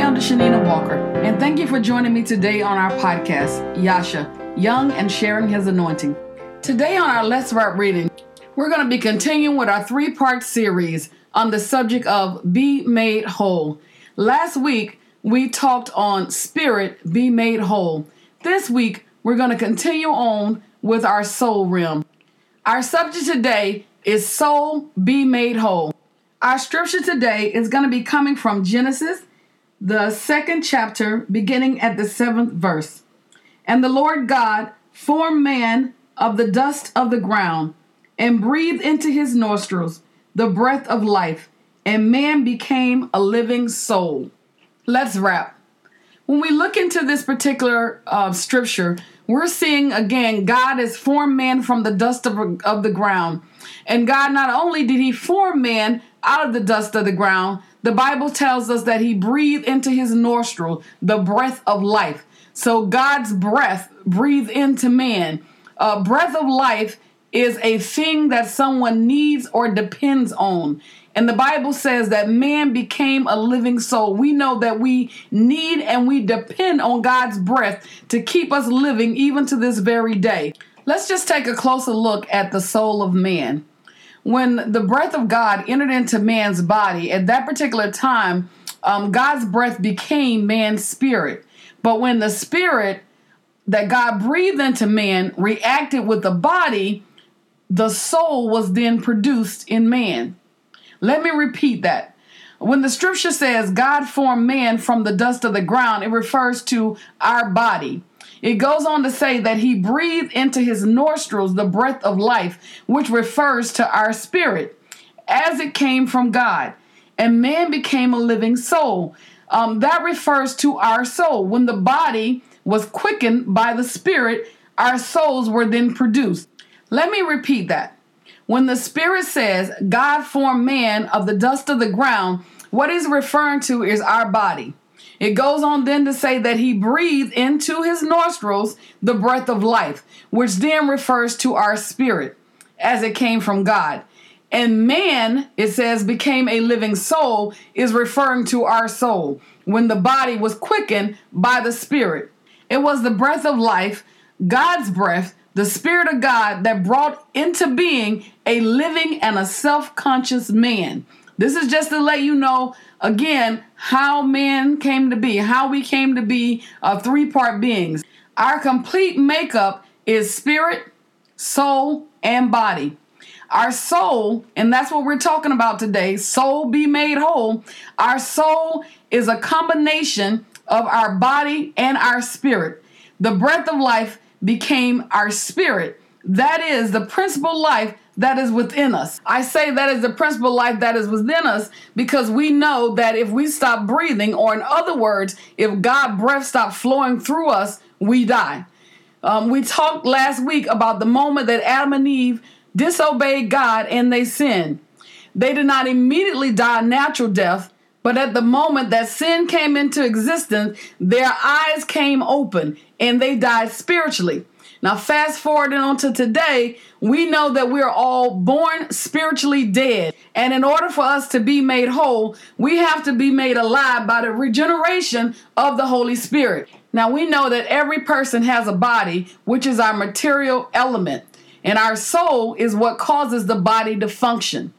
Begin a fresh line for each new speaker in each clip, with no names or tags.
Elder Shanina Walker, and thank you for joining me today on our podcast, Yasha, Young and Sharing His Anointing. Today on our Let's Wrap reading, we're going to be continuing with our three part series on the subject of Be Made Whole. Last week, we talked on Spirit Be Made Whole. This week, we're going to continue on with our soul realm. Our subject today is Soul Be Made Whole. Our scripture today is going to be coming from Genesis, the second chapter, beginning at the seventh verse. And the Lord God formed man of the dust of the ground and breathed into his nostrils the breath of life, and man became a living soul. Let's wrap. When we look into this particular uh, scripture, we're seeing again God has formed man from the dust of, of the ground. And God not only did he form man out of the dust of the ground, the Bible tells us that he breathed into his nostril the breath of life. So God's breath breathed into man. A breath of life is a thing that someone needs or depends on. And the Bible says that man became a living soul. We know that we need and we depend on God's breath to keep us living even to this very day. Let's just take a closer look at the soul of man. When the breath of God entered into man's body, at that particular time, um, God's breath became man's spirit. But when the spirit that God breathed into man reacted with the body, the soul was then produced in man. Let me repeat that. When the scripture says God formed man from the dust of the ground, it refers to our body. It goes on to say that he breathed into his nostrils the breath of life, which refers to our spirit, as it came from God. And man became a living soul. Um, that refers to our soul. When the body was quickened by the spirit, our souls were then produced. Let me repeat that. When the Spirit says God formed man of the dust of the ground, what he's referring to is our body. It goes on then to say that he breathed into his nostrils the breath of life, which then refers to our spirit as it came from God. And man, it says, became a living soul, is referring to our soul when the body was quickened by the spirit. It was the breath of life, God's breath, the Spirit of God that brought into being a living and a self conscious man. This is just to let you know again how man came to be, how we came to be uh, three part beings. Our complete makeup is spirit, soul, and body. Our soul, and that's what we're talking about today soul be made whole. Our soul is a combination of our body and our spirit. The breath of life became our spirit. That is the principal life that is within us. I say that is the principal life that is within us because we know that if we stop breathing, or in other words, if God breath stopped flowing through us, we die. Um, we talked last week about the moment that Adam and Eve disobeyed God and they sinned. They did not immediately die natural death, but at the moment that sin came into existence, their eyes came open and they died spiritually. Now, fast forwarding on to today, we know that we're all born spiritually dead. And in order for us to be made whole, we have to be made alive by the regeneration of the Holy Spirit. Now, we know that every person has a body, which is our material element, and our soul is what causes the body to function.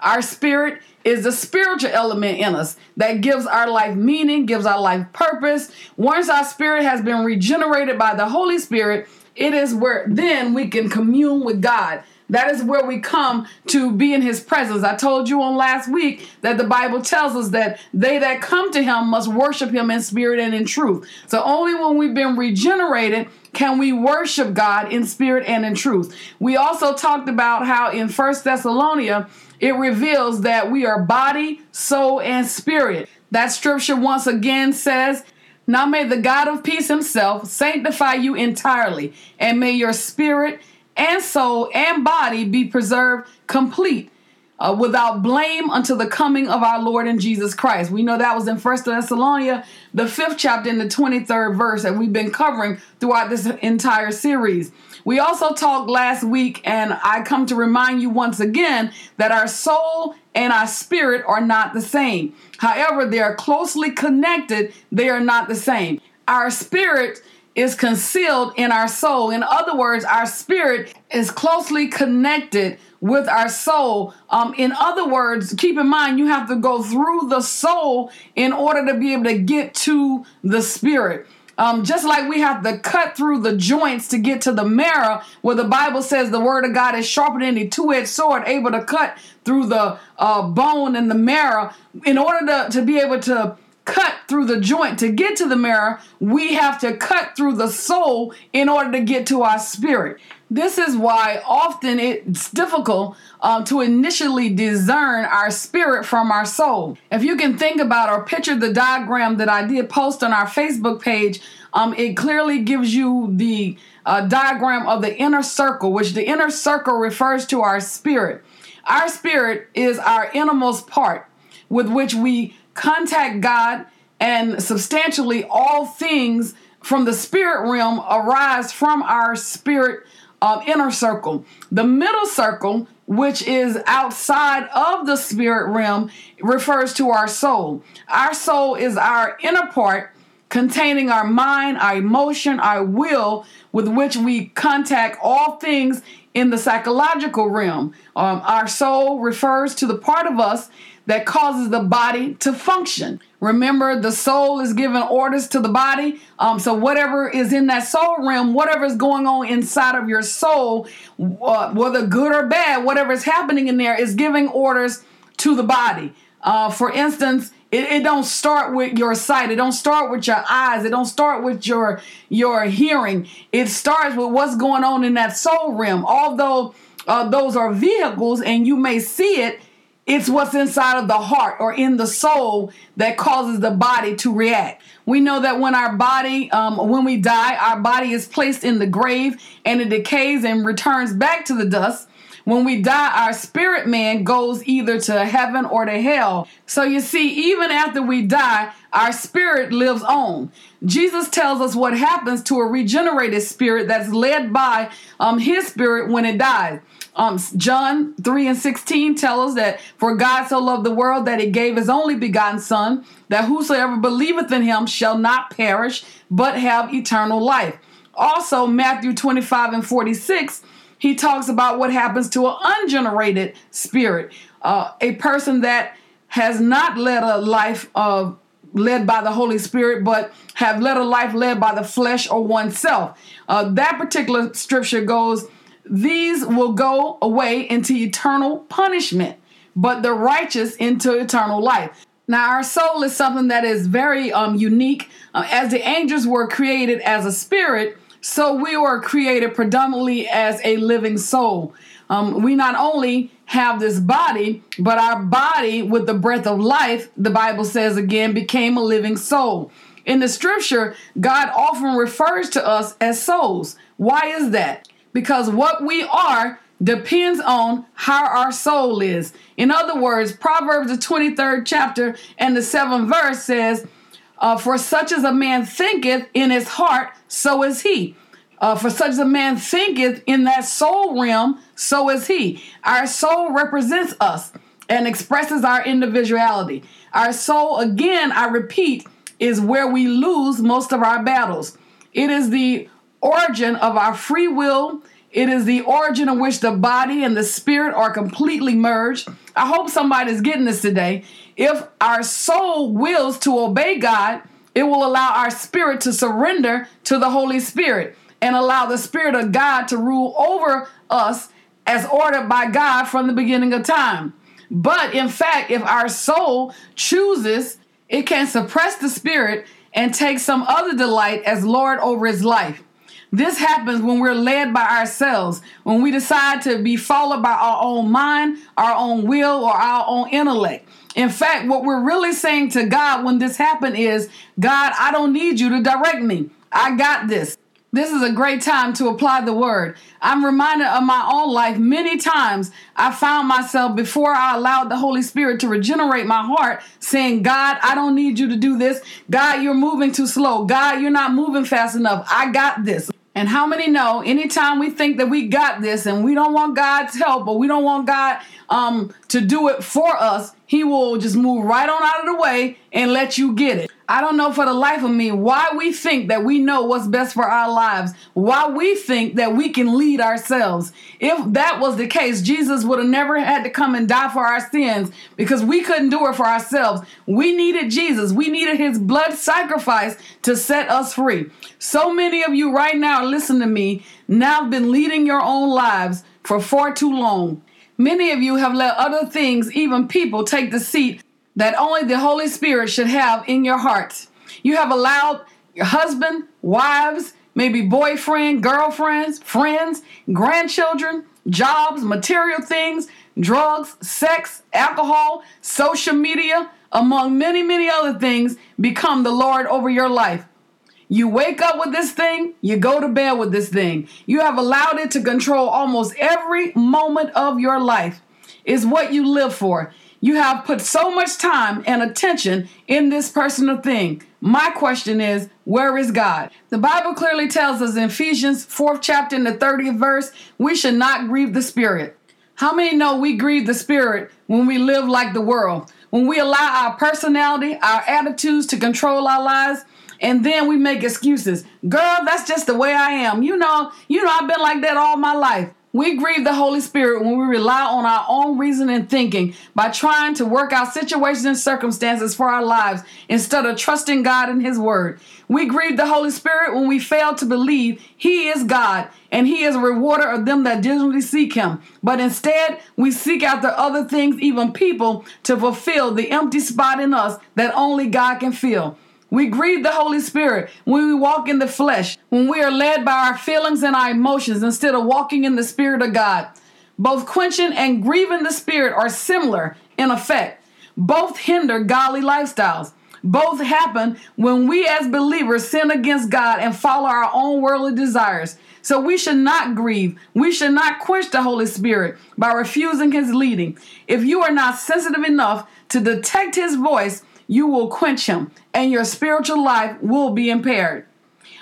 Our spirit is the spiritual element in us that gives our life meaning, gives our life purpose. Once our spirit has been regenerated by the Holy Spirit, it is where then we can commune with God. That is where we come to be in his presence. I told you on last week that the Bible tells us that they that come to him must worship him in spirit and in truth. So only when we've been regenerated can we worship God in spirit and in truth. We also talked about how in First Thessalonians it reveals that we are body, soul, and spirit. That scripture once again says, Now may the God of peace himself sanctify you entirely, and may your spirit and soul and body be preserved complete uh, without blame until the coming of our Lord and Jesus Christ. We know that was in First Thessalonians, the fifth chapter, in the 23rd verse that we've been covering throughout this entire series. We also talked last week, and I come to remind you once again that our soul and our spirit are not the same. However, they are closely connected, they are not the same. Our spirit is concealed in our soul. In other words, our spirit is closely connected with our soul. Um, in other words, keep in mind you have to go through the soul in order to be able to get to the spirit. Um, just like we have to cut through the joints to get to the marrow, where the Bible says the word of God is sharper than a two-edged sword, able to cut through the uh, bone and the marrow. In order to, to be able to cut through the joint to get to the marrow, we have to cut through the soul in order to get to our spirit. This is why often it's difficult um, to initially discern our spirit from our soul. If you can think about or picture the diagram that I did post on our Facebook page, um, it clearly gives you the uh, diagram of the inner circle, which the inner circle refers to our spirit. Our spirit is our innermost part with which we contact God, and substantially all things from the spirit realm arise from our spirit uh, inner circle. The middle circle, which is outside of the spirit realm, refers to our soul. Our soul is our inner part containing our mind, our emotion, our will, with which we contact all things in the psychological realm. Um, our soul refers to the part of us that causes the body to function. Remember, the soul is giving orders to the body. Um, so, whatever is in that soul realm, whatever is going on inside of your soul, uh, whether good or bad, whatever is happening in there is giving orders to the body. Uh, for instance, it, it, don't start with your sight. It don't start with your eyes. It don't start with your your hearing. It starts with what's going on in that soul realm. Although uh, those are vehicles, and you may see it it's what's inside of the heart or in the soul that causes the body to react. We know that when our body, um, when we die, our body is placed in the grave and it decays and returns back to the dust. When we die, our spirit man goes either to heaven or to hell. So you see, even after we die, our spirit lives on. Jesus tells us what happens to a regenerated spirit that's led by um, his spirit when it dies. Um, John 3 and 16 tell us that for God so loved the world that he gave his only begotten Son, that whosoever believeth in him shall not perish, but have eternal life. Also, Matthew 25 and 46, he talks about what happens to an ungenerated spirit, uh, a person that has not led a life of led by the Holy Spirit, but have led a life led by the flesh or oneself. Uh, that particular scripture goes these will go away into eternal punishment, but the righteous into eternal life. Now, our soul is something that is very um, unique. Uh, as the angels were created as a spirit, so we were created predominantly as a living soul. Um, we not only have this body, but our body, with the breath of life, the Bible says again, became a living soul. In the scripture, God often refers to us as souls. Why is that? Because what we are depends on how our soul is. In other words, Proverbs, the 23rd chapter and the 7th verse says, uh, For such as a man thinketh in his heart, so is he. Uh, for such as a man thinketh in that soul realm, so is he. Our soul represents us and expresses our individuality. Our soul, again, I repeat, is where we lose most of our battles. It is the origin of our free will. It is the origin in which the body and the spirit are completely merged. I hope somebody's getting this today. If our soul wills to obey God, it will allow our spirit to surrender to the Holy Spirit and allow the Spirit of God to rule over us as ordered by God from the beginning of time. But in fact, if our soul chooses, it can suppress the Spirit and take some other delight as Lord over his life. This happens when we're led by ourselves, when we decide to be followed by our own mind, our own will, or our own intellect. In fact, what we're really saying to God when this happens is, God, I don't need you to direct me. I got this. This is a great time to apply the word. I'm reminded of my own life many times. I found myself before I allowed the Holy Spirit to regenerate my heart saying, God, I don't need you to do this. God, you're moving too slow. God, you're not moving fast enough. I got this. And how many know anytime we think that we got this and we don't want God's help or we don't want God um, to do it for us, He will just move right on out of the way and let you get it. I don't know for the life of me why we think that we know what's best for our lives, why we think that we can lead ourselves. If that was the case, Jesus would have never had to come and die for our sins because we couldn't do it for ourselves. We needed Jesus, we needed his blood sacrifice to set us free. So many of you right now, listen to me, now have been leading your own lives for far too long. Many of you have let other things, even people, take the seat that only the Holy Spirit should have in your hearts. You have allowed your husband, wives, maybe boyfriend, girlfriends, friends, grandchildren, jobs, material things, drugs, sex, alcohol, social media, among many, many other things, become the Lord over your life. You wake up with this thing, you go to bed with this thing. You have allowed it to control almost every moment of your life. Is what you live for. You have put so much time and attention in this personal thing. My question is, where is God? The Bible clearly tells us in Ephesians 4th chapter in the 30th verse, we should not grieve the Spirit. How many know we grieve the Spirit when we live like the world? When we allow our personality, our attitudes to control our lives, and then we make excuses. Girl, that's just the way I am. You know, you know I've been like that all my life. We grieve the Holy Spirit when we rely on our own reason and thinking by trying to work out situations and circumstances for our lives instead of trusting God and His Word. We grieve the Holy Spirit when we fail to believe He is God and He is a rewarder of them that diligently seek Him. But instead, we seek after other things, even people, to fulfill the empty spot in us that only God can fill. We grieve the Holy Spirit when we walk in the flesh, when we are led by our feelings and our emotions instead of walking in the Spirit of God. Both quenching and grieving the Spirit are similar in effect. Both hinder godly lifestyles. Both happen when we as believers sin against God and follow our own worldly desires. So we should not grieve. We should not quench the Holy Spirit by refusing his leading. If you are not sensitive enough to detect his voice, you will quench him, and your spiritual life will be impaired.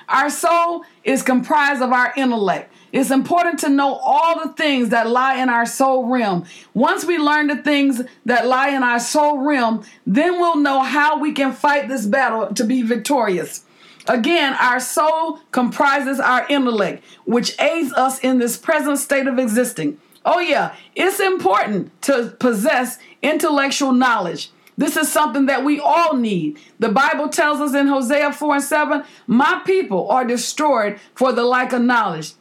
Our soul is comprised of our intellect. It's important to know all the things that lie in our soul realm. Once we learn the things that lie in our soul realm, then we'll know how we can fight this battle to be victorious. Again, our soul comprises our intellect, which aids us in this present state of existing. Oh, yeah, it's important to possess intellectual knowledge. This is something that we all need. The Bible tells us in Hosea 4 and 7 My people are destroyed for the lack of knowledge.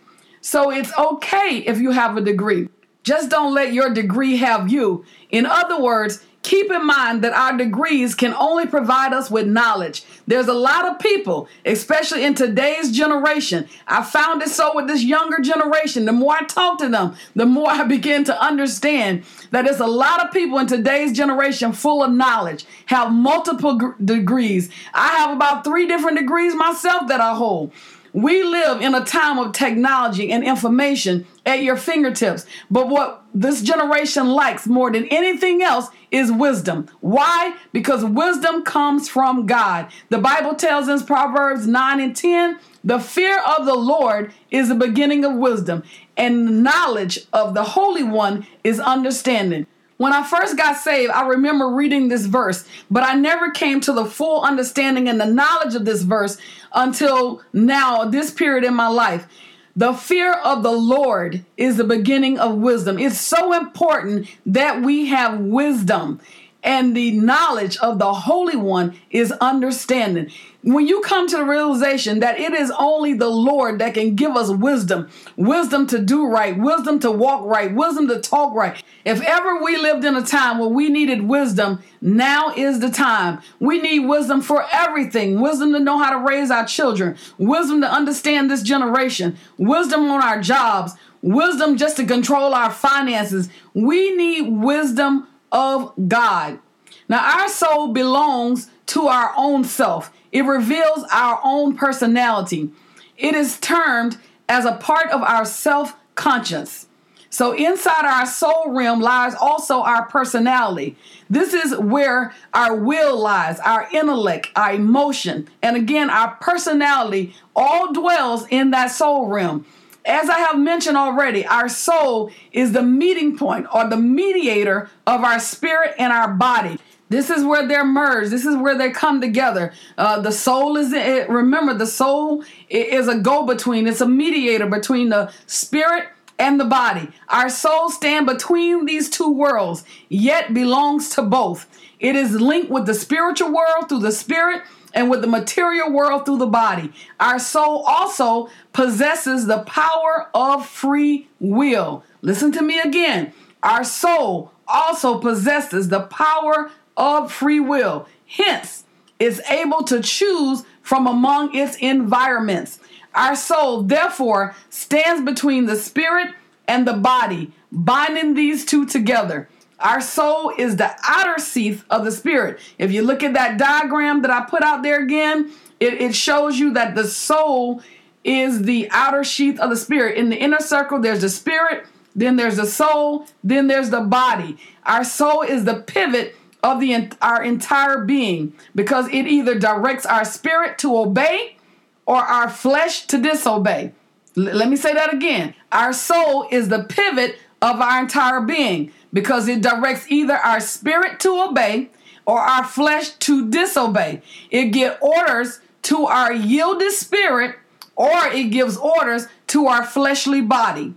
So it's okay if you have a degree. Just don't let your degree have you. In other words, keep in mind that our degrees can only provide us with knowledge. There's a lot of people, especially in today's generation. I found it so with this younger generation. The more I talk to them, the more I begin to understand that there's a lot of people in today's generation full of knowledge, have multiple g- degrees. I have about three different degrees myself that I hold. We live in a time of technology and information at your fingertips. But what this generation likes more than anything else is wisdom. Why? Because wisdom comes from God. The Bible tells us Proverbs 9 and 10 the fear of the Lord is the beginning of wisdom, and knowledge of the Holy One is understanding. When I first got saved, I remember reading this verse, but I never came to the full understanding and the knowledge of this verse until now, this period in my life. The fear of the Lord is the beginning of wisdom. It's so important that we have wisdom and the knowledge of the Holy One is understanding. When you come to the realization that it is only the Lord that can give us wisdom, wisdom to do right, wisdom to walk right, wisdom to talk right. If ever we lived in a time where we needed wisdom, now is the time. We need wisdom for everything wisdom to know how to raise our children, wisdom to understand this generation, wisdom on our jobs, wisdom just to control our finances. We need wisdom of God. Now, our soul belongs to our own self, it reveals our own personality. it is termed as a part of our self conscience. So inside our soul realm lies also our personality. This is where our will lies, our intellect, our emotion, and again, our personality all dwells in that soul realm. As I have mentioned already, our soul is the meeting point or the mediator of our spirit and our body. This is where they're merged. This is where they come together. Uh, the soul is, it, remember, the soul is a go between, it's a mediator between the spirit and the body. Our soul stand between these two worlds, yet belongs to both. It is linked with the spiritual world through the spirit and with the material world through the body. Our soul also possesses the power of free will. Listen to me again. Our soul also possesses the power of free will. Hence, is able to choose from among its environments. Our soul, therefore, stands between the spirit and the body, binding these two together. Our soul is the outer sheath of the spirit. If you look at that diagram that I put out there again, it, it shows you that the soul is the outer sheath of the spirit. In the inner circle, there's the spirit, then there's the soul, then there's the body. Our soul is the pivot of the our entire being because it either directs our spirit to obey or our flesh to disobey. L- let me say that again. Our soul is the pivot of our entire being because it directs either our spirit to obey or our flesh to disobey. It gives orders to our yielded spirit or it gives orders to our fleshly body.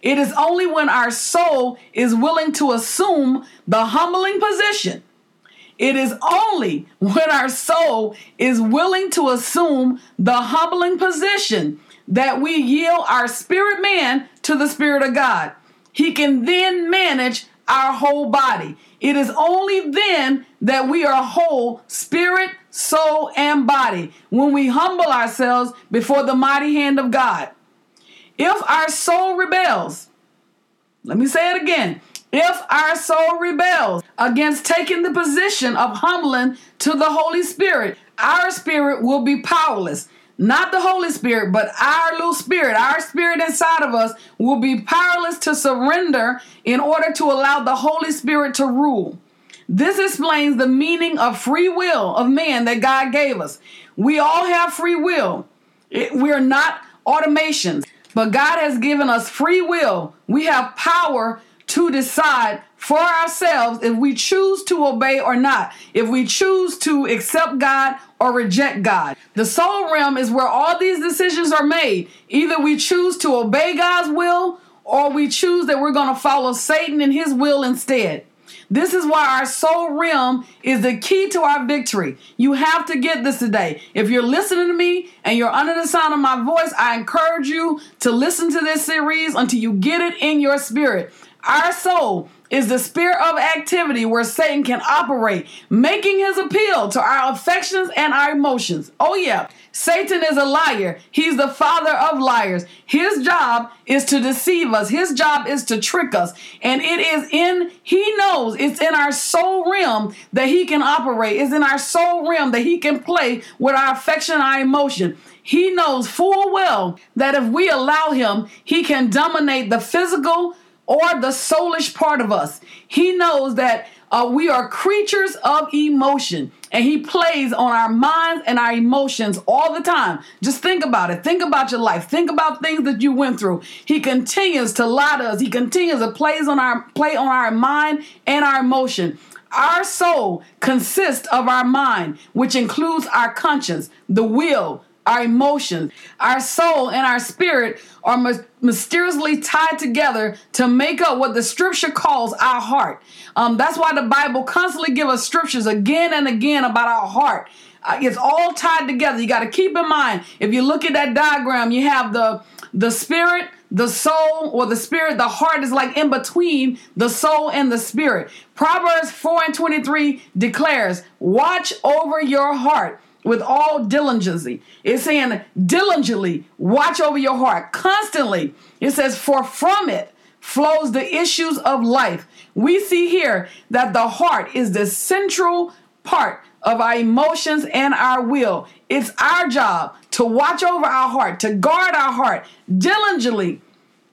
It is only when our soul is willing to assume the humbling position. It is only when our soul is willing to assume the humbling position that we yield our spirit man to the Spirit of God. He can then manage our whole body. It is only then that we are whole, spirit, soul, and body, when we humble ourselves before the mighty hand of God. If our soul rebels, let me say it again. If our soul rebels against taking the position of humbling to the Holy Spirit, our spirit will be powerless. Not the Holy Spirit, but our little spirit, our spirit inside of us will be powerless to surrender in order to allow the Holy Spirit to rule. This explains the meaning of free will of man that God gave us. We all have free will. we're not automations, but God has given us free will. We have power to decide for ourselves if we choose to obey or not, if we choose to accept God or reject God. The soul realm is where all these decisions are made. Either we choose to obey God's will or we choose that we're going to follow Satan and his will instead. This is why our soul realm is the key to our victory. You have to get this today. If you're listening to me and you're under the sound of my voice, I encourage you to listen to this series until you get it in your spirit. Our soul is the sphere of activity where Satan can operate, making his appeal to our affections and our emotions. Oh, yeah, Satan is a liar. He's the father of liars. His job is to deceive us, his job is to trick us. And it is in, he knows it's in our soul realm that he can operate, it's in our soul realm that he can play with our affection, our emotion. He knows full well that if we allow him, he can dominate the physical or the soulish part of us. He knows that uh, we are creatures of emotion and he plays on our minds and our emotions all the time. Just think about it. Think about your life. Think about things that you went through. He continues to lie to us. He continues to plays on our play on our mind and our emotion. Our soul consists of our mind, which includes our conscience, the will, our emotions, our soul, and our spirit are mysteriously tied together to make up what the scripture calls our heart. Um, that's why the Bible constantly gives us scriptures again and again about our heart. Uh, it's all tied together. You got to keep in mind if you look at that diagram, you have the the spirit, the soul, or the spirit. The heart is like in between the soul and the spirit. Proverbs 4 and 23 declares, Watch over your heart with all diligency. It's saying diligently watch over your heart constantly. It says, for from it flows the issues of life. We see here that the heart is the central part of our emotions and our will. It's our job to watch over our heart, to guard our heart diligently,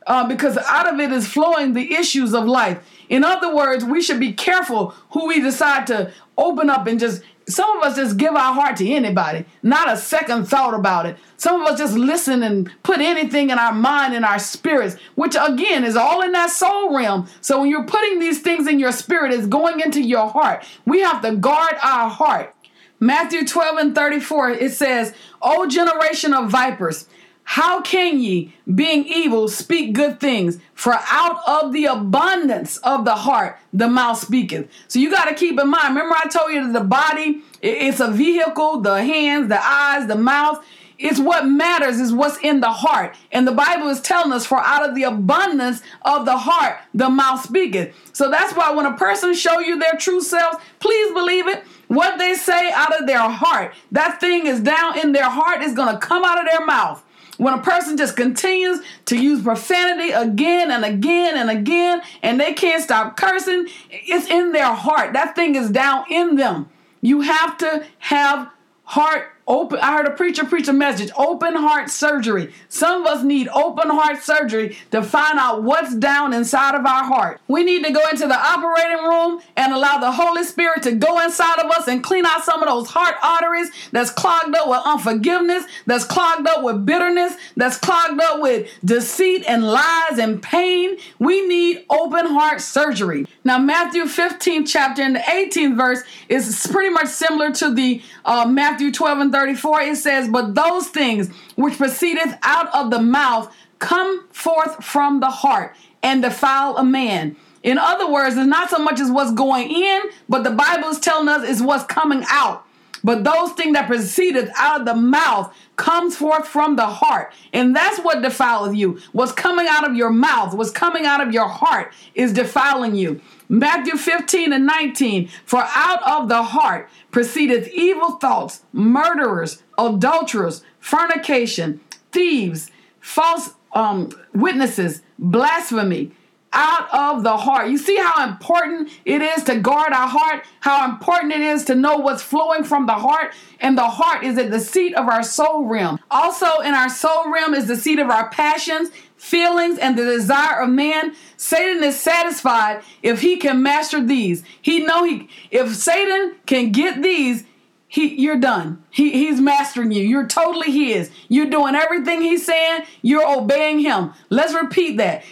uh, because out of it is flowing the issues of life. In other words, we should be careful who we decide to open up and just some of us just give our heart to anybody, not a second thought about it. Some of us just listen and put anything in our mind and our spirits, which again is all in that soul realm. So when you're putting these things in your spirit, it's going into your heart. We have to guard our heart. Matthew 12 and 34, it says, O generation of vipers, how can ye, being evil, speak good things? For out of the abundance of the heart, the mouth speaketh. So you got to keep in mind. Remember, I told you that the body, it's a vehicle, the hands, the eyes, the mouth. It's what matters is what's in the heart. And the Bible is telling us, for out of the abundance of the heart, the mouth speaketh. So that's why when a person show you their true selves, please believe it. What they say out of their heart, that thing is down in their heart, is going to come out of their mouth. When a person just continues to use profanity again and again and again, and they can't stop cursing, it's in their heart. That thing is down in them. You have to have heart open i heard a preacher preach a message. Open heart surgery. Some of us need open heart surgery to find out what's down inside of our heart. We need to go into the operating room and allow the holy spirit to go inside of us and clean out some of those heart arteries that's clogged up with unforgiveness that's clogged up with bitterness that's clogged up with deceit and lies and pain. We need open heart surgery. Now matthew 15 chapter and the 18th verse is pretty much similar to the uh, matthew 12 and 34, it says, But those things which proceedeth out of the mouth come forth from the heart and defile a man. In other words, it's not so much as what's going in, but the Bible is telling us is what's coming out. But those things that proceedeth out of the mouth comes forth from the heart. And that's what defileth you. What's coming out of your mouth, what's coming out of your heart is defiling you. Matthew 15 and 19, for out of the heart proceedeth evil thoughts, murderers, adulterers, fornication, thieves, false um, witnesses, blasphemy, out of the heart. You see how important it is to guard our heart, how important it is to know what's flowing from the heart. And the heart is at the seat of our soul realm. Also, in our soul realm is the seat of our passions, feelings, and the desire of man. Satan is satisfied if he can master these. He know he if Satan can get these, he you're done. He he's mastering you. You're totally his. You're doing everything he's saying. You're obeying him. Let's repeat that.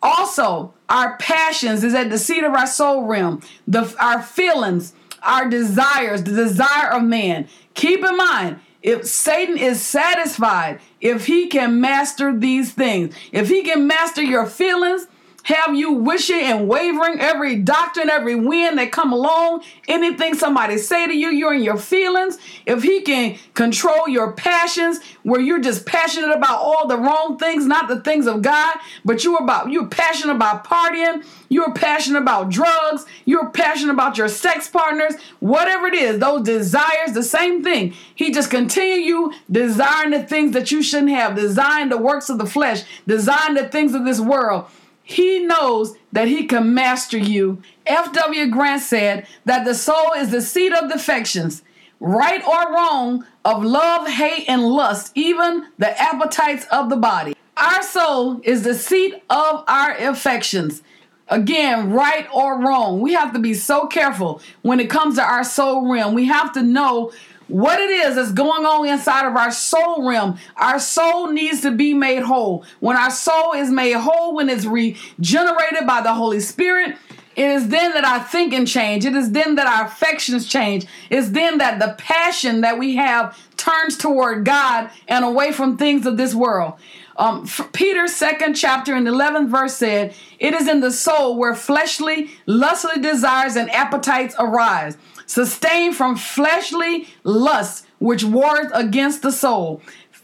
Also, our passions is at the seat of our soul realm. The our feelings, our desires, the desire of man. Keep in mind, if Satan is satisfied, if he can master these things, if he can master your feelings, have you wishing and wavering every doctrine, every wind that come along, anything somebody say to you, you're in your feelings. If he can control your passions, where you're just passionate about all the wrong things, not the things of God, but you're about you're passionate about partying, you're passionate about drugs, you're passionate about your sex partners, whatever it is, those desires, the same thing. He just continue you desiring the things that you shouldn't have, desiring the works of the flesh, desiring the things of this world. He knows that he can master you. F.W. Grant said that the soul is the seat of affections, right or wrong, of love, hate, and lust, even the appetites of the body. Our soul is the seat of our affections. Again, right or wrong. We have to be so careful when it comes to our soul realm. We have to know what it is that's going on inside of our soul realm. Our soul needs to be made whole. When our soul is made whole, when it's regenerated by the Holy Spirit, it is then that our thinking change. It is then that our affections change. It's then that the passion that we have turns toward God and away from things of this world. Um, Peter's second chapter and 11th verse said, It is in the soul where fleshly, lustly desires and appetites arise sustained from fleshly lusts which wars against the soul.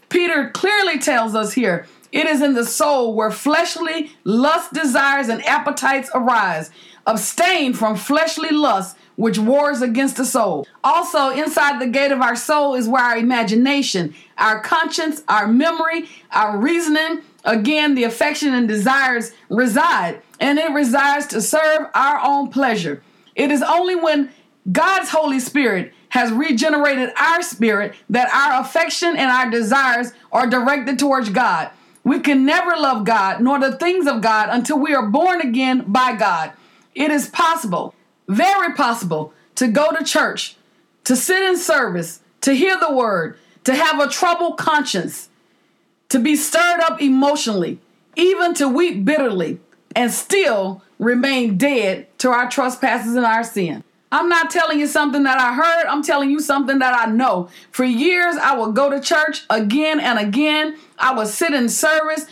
Peter clearly tells us here it is in the soul where fleshly lust, desires, and appetites arise. Abstain from fleshly lusts which wars against the soul. Also, inside the gate of our soul is where our imagination, our conscience, our memory, our reasoning, again, the affection and desires reside. And it resides to serve our own pleasure. It is only when God's Holy Spirit has regenerated our spirit that our affection and our desires are directed towards God. We can never love God nor the things of God until we are born again by God. It is possible, very possible, to go to church, to sit in service, to hear the word, to have a troubled conscience, to be stirred up emotionally, even to weep bitterly, and still remain dead to our trespasses and our sin. I'm not telling you something that I heard. I'm telling you something that I know. For years, I would go to church again and again. I would sit in service.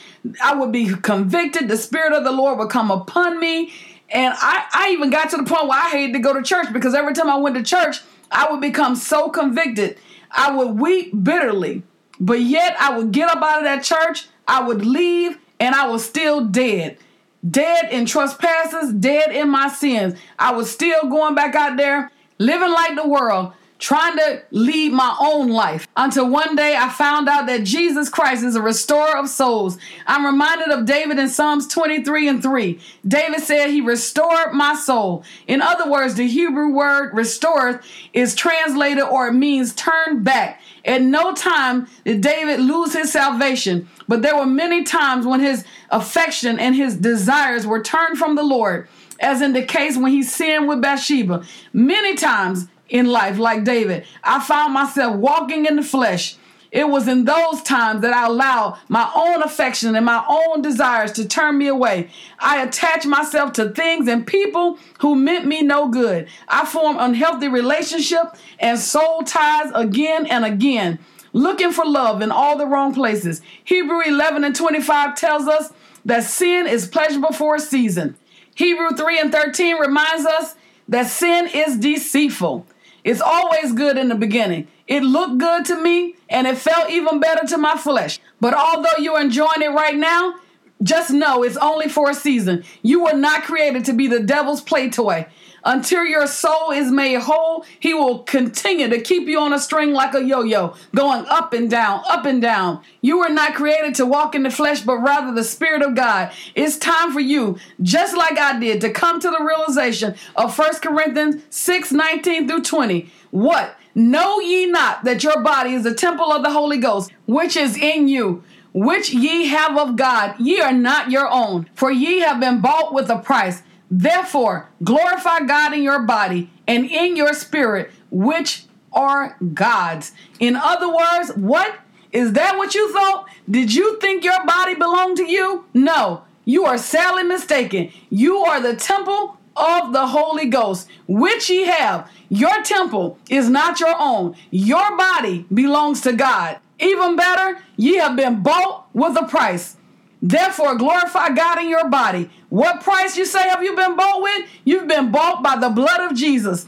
I would be convicted. The Spirit of the Lord would come upon me. And I, I even got to the point where I hated to go to church because every time I went to church, I would become so convicted. I would weep bitterly. But yet, I would get up out of that church. I would leave and I was still dead dead in trespasses, dead in my sins. I was still going back out there, living like the world, trying to lead my own life until one day I found out that Jesus Christ is a restorer of souls. I'm reminded of David in Psalms 23 and 3. David said, He restored my soul. In other words, the Hebrew word restored is translated or it means turn back. At no time did David lose his salvation, but there were many times when his affection and his desires were turned from the Lord, as in the case when he sinned with Bathsheba. Many times in life, like David, I found myself walking in the flesh it was in those times that I allowed my own affection and my own desires to turn me away. I attached myself to things and people who meant me no good. I formed unhealthy relationships and soul ties again and again, looking for love in all the wrong places. Hebrew 11 and 25 tells us that sin is pleasurable for a season. Hebrew 3 and 13 reminds us that sin is deceitful. It's always good in the beginning. It looked good to me and it felt even better to my flesh. But although you're enjoying it right now, just know it's only for a season. You were not created to be the devil's play toy. Until your soul is made whole, he will continue to keep you on a string like a yo yo, going up and down, up and down. You were not created to walk in the flesh, but rather the Spirit of God. It's time for you, just like I did, to come to the realization of 1 Corinthians 6 19 through 20. What? Know ye not that your body is a temple of the Holy Ghost, which is in you, which ye have of God? Ye are not your own, for ye have been bought with a price. Therefore, glorify God in your body and in your spirit, which are God's. In other words, what? Is that what you thought? Did you think your body belonged to you? No, you are sadly mistaken. You are the temple of the Holy Ghost, which ye have. Your temple is not your own. Your body belongs to God. Even better, ye have been bought with a price. Therefore, glorify God in your body. What price you say have you been bought with? You've been bought by the blood of Jesus.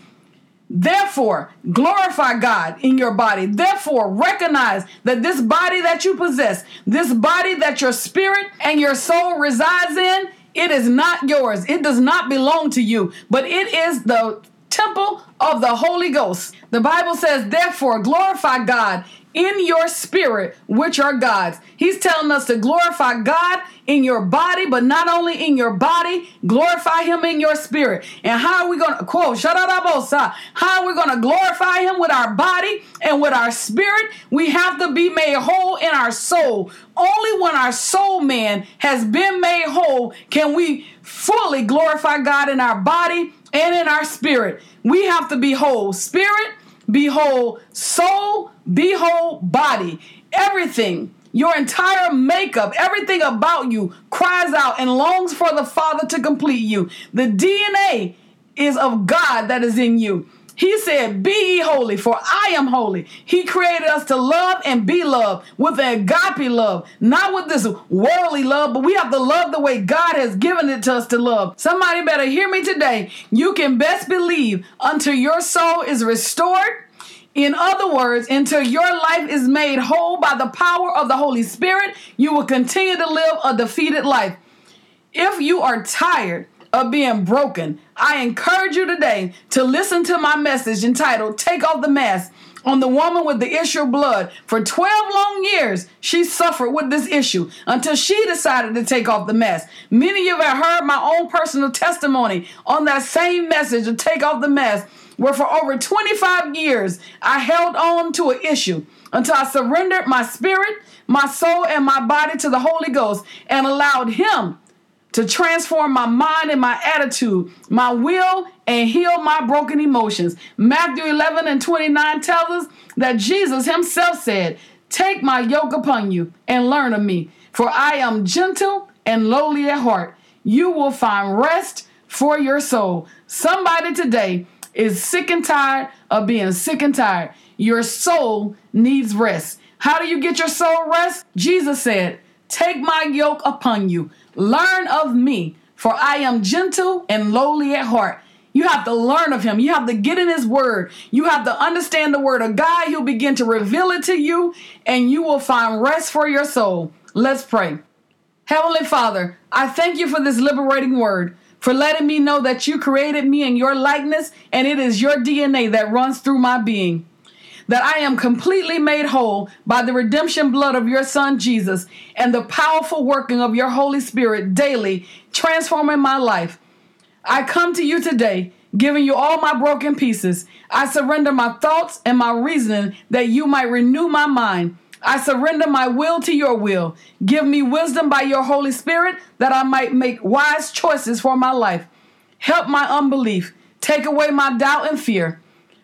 Therefore, glorify God in your body. Therefore, recognize that this body that you possess, this body that your spirit and your soul resides in, it is not yours. It does not belong to you, but it is the temple of the Holy Ghost. The Bible says, therefore, glorify God in your spirit, which are God's. He's telling us to glorify God in your body, but not only in your body, glorify Him in your spirit. And how are we going to, quote, Shadarabosa, how are we going to glorify Him with our body and with our spirit? We have to be made whole in our soul. Only when our soul man has been made whole can we fully glorify God in our body and in our spirit. We have to be whole spirit, be whole soul, be whole body. Everything, your entire makeup, everything about you cries out and longs for the Father to complete you. The DNA is of God that is in you. He said, Be ye holy, for I am holy. He created us to love and be loved with an agape love, not with this worldly love, but we have to love the way God has given it to us to love. Somebody better hear me today. You can best believe until your soul is restored. In other words, until your life is made whole by the power of the Holy Spirit, you will continue to live a defeated life. If you are tired of being broken, I encourage you today to listen to my message entitled Take Off the Mask on the woman with the issue of blood. For 12 long years, she suffered with this issue until she decided to take off the mask. Many of you have heard my own personal testimony on that same message to take off the mask, where for over 25 years, I held on to an issue until I surrendered my spirit, my soul, and my body to the Holy Ghost and allowed Him to transform my mind and my attitude, my will, and heal my broken emotions. Matthew 11 and 29 tells us that Jesus himself said, Take my yoke upon you and learn of me, for I am gentle and lowly at heart. You will find rest for your soul. Somebody today is sick and tired of being sick and tired. Your soul needs rest. How do you get your soul rest? Jesus said, Take my yoke upon you. Learn of me, for I am gentle and lowly at heart. You have to learn of him. You have to get in his word. You have to understand the word of God. He'll begin to reveal it to you, and you will find rest for your soul. Let's pray. Heavenly Father, I thank you for this liberating word, for letting me know that you created me in your likeness, and it is your DNA that runs through my being that I am completely made whole by the redemption blood of your Son Jesus and the powerful working of your Holy Spirit daily, transforming my life. I come to you today, giving you all my broken pieces. I surrender my thoughts and my reasoning that you might renew my mind. I surrender my will to your will. Give me wisdom by your Holy Spirit that I might make wise choices for my life. Help my unbelief. Take away my doubt and fear.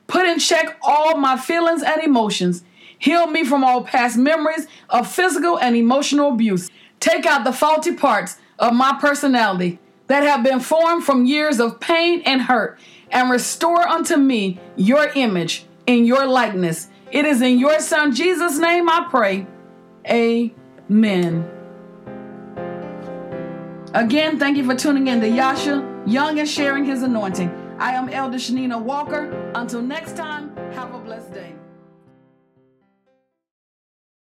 Put in check all my feelings and emotions. Heal me from all past memories of physical and emotional abuse. Take out the faulty parts of my personality that have been formed from years of pain and hurt, and restore unto me your image in your likeness. It is in your Son Jesus' name I pray. Amen. Again, thank you for tuning in to Yasha, Young and Sharing His Anointing. I am Elder Shanina Walker. Until next time,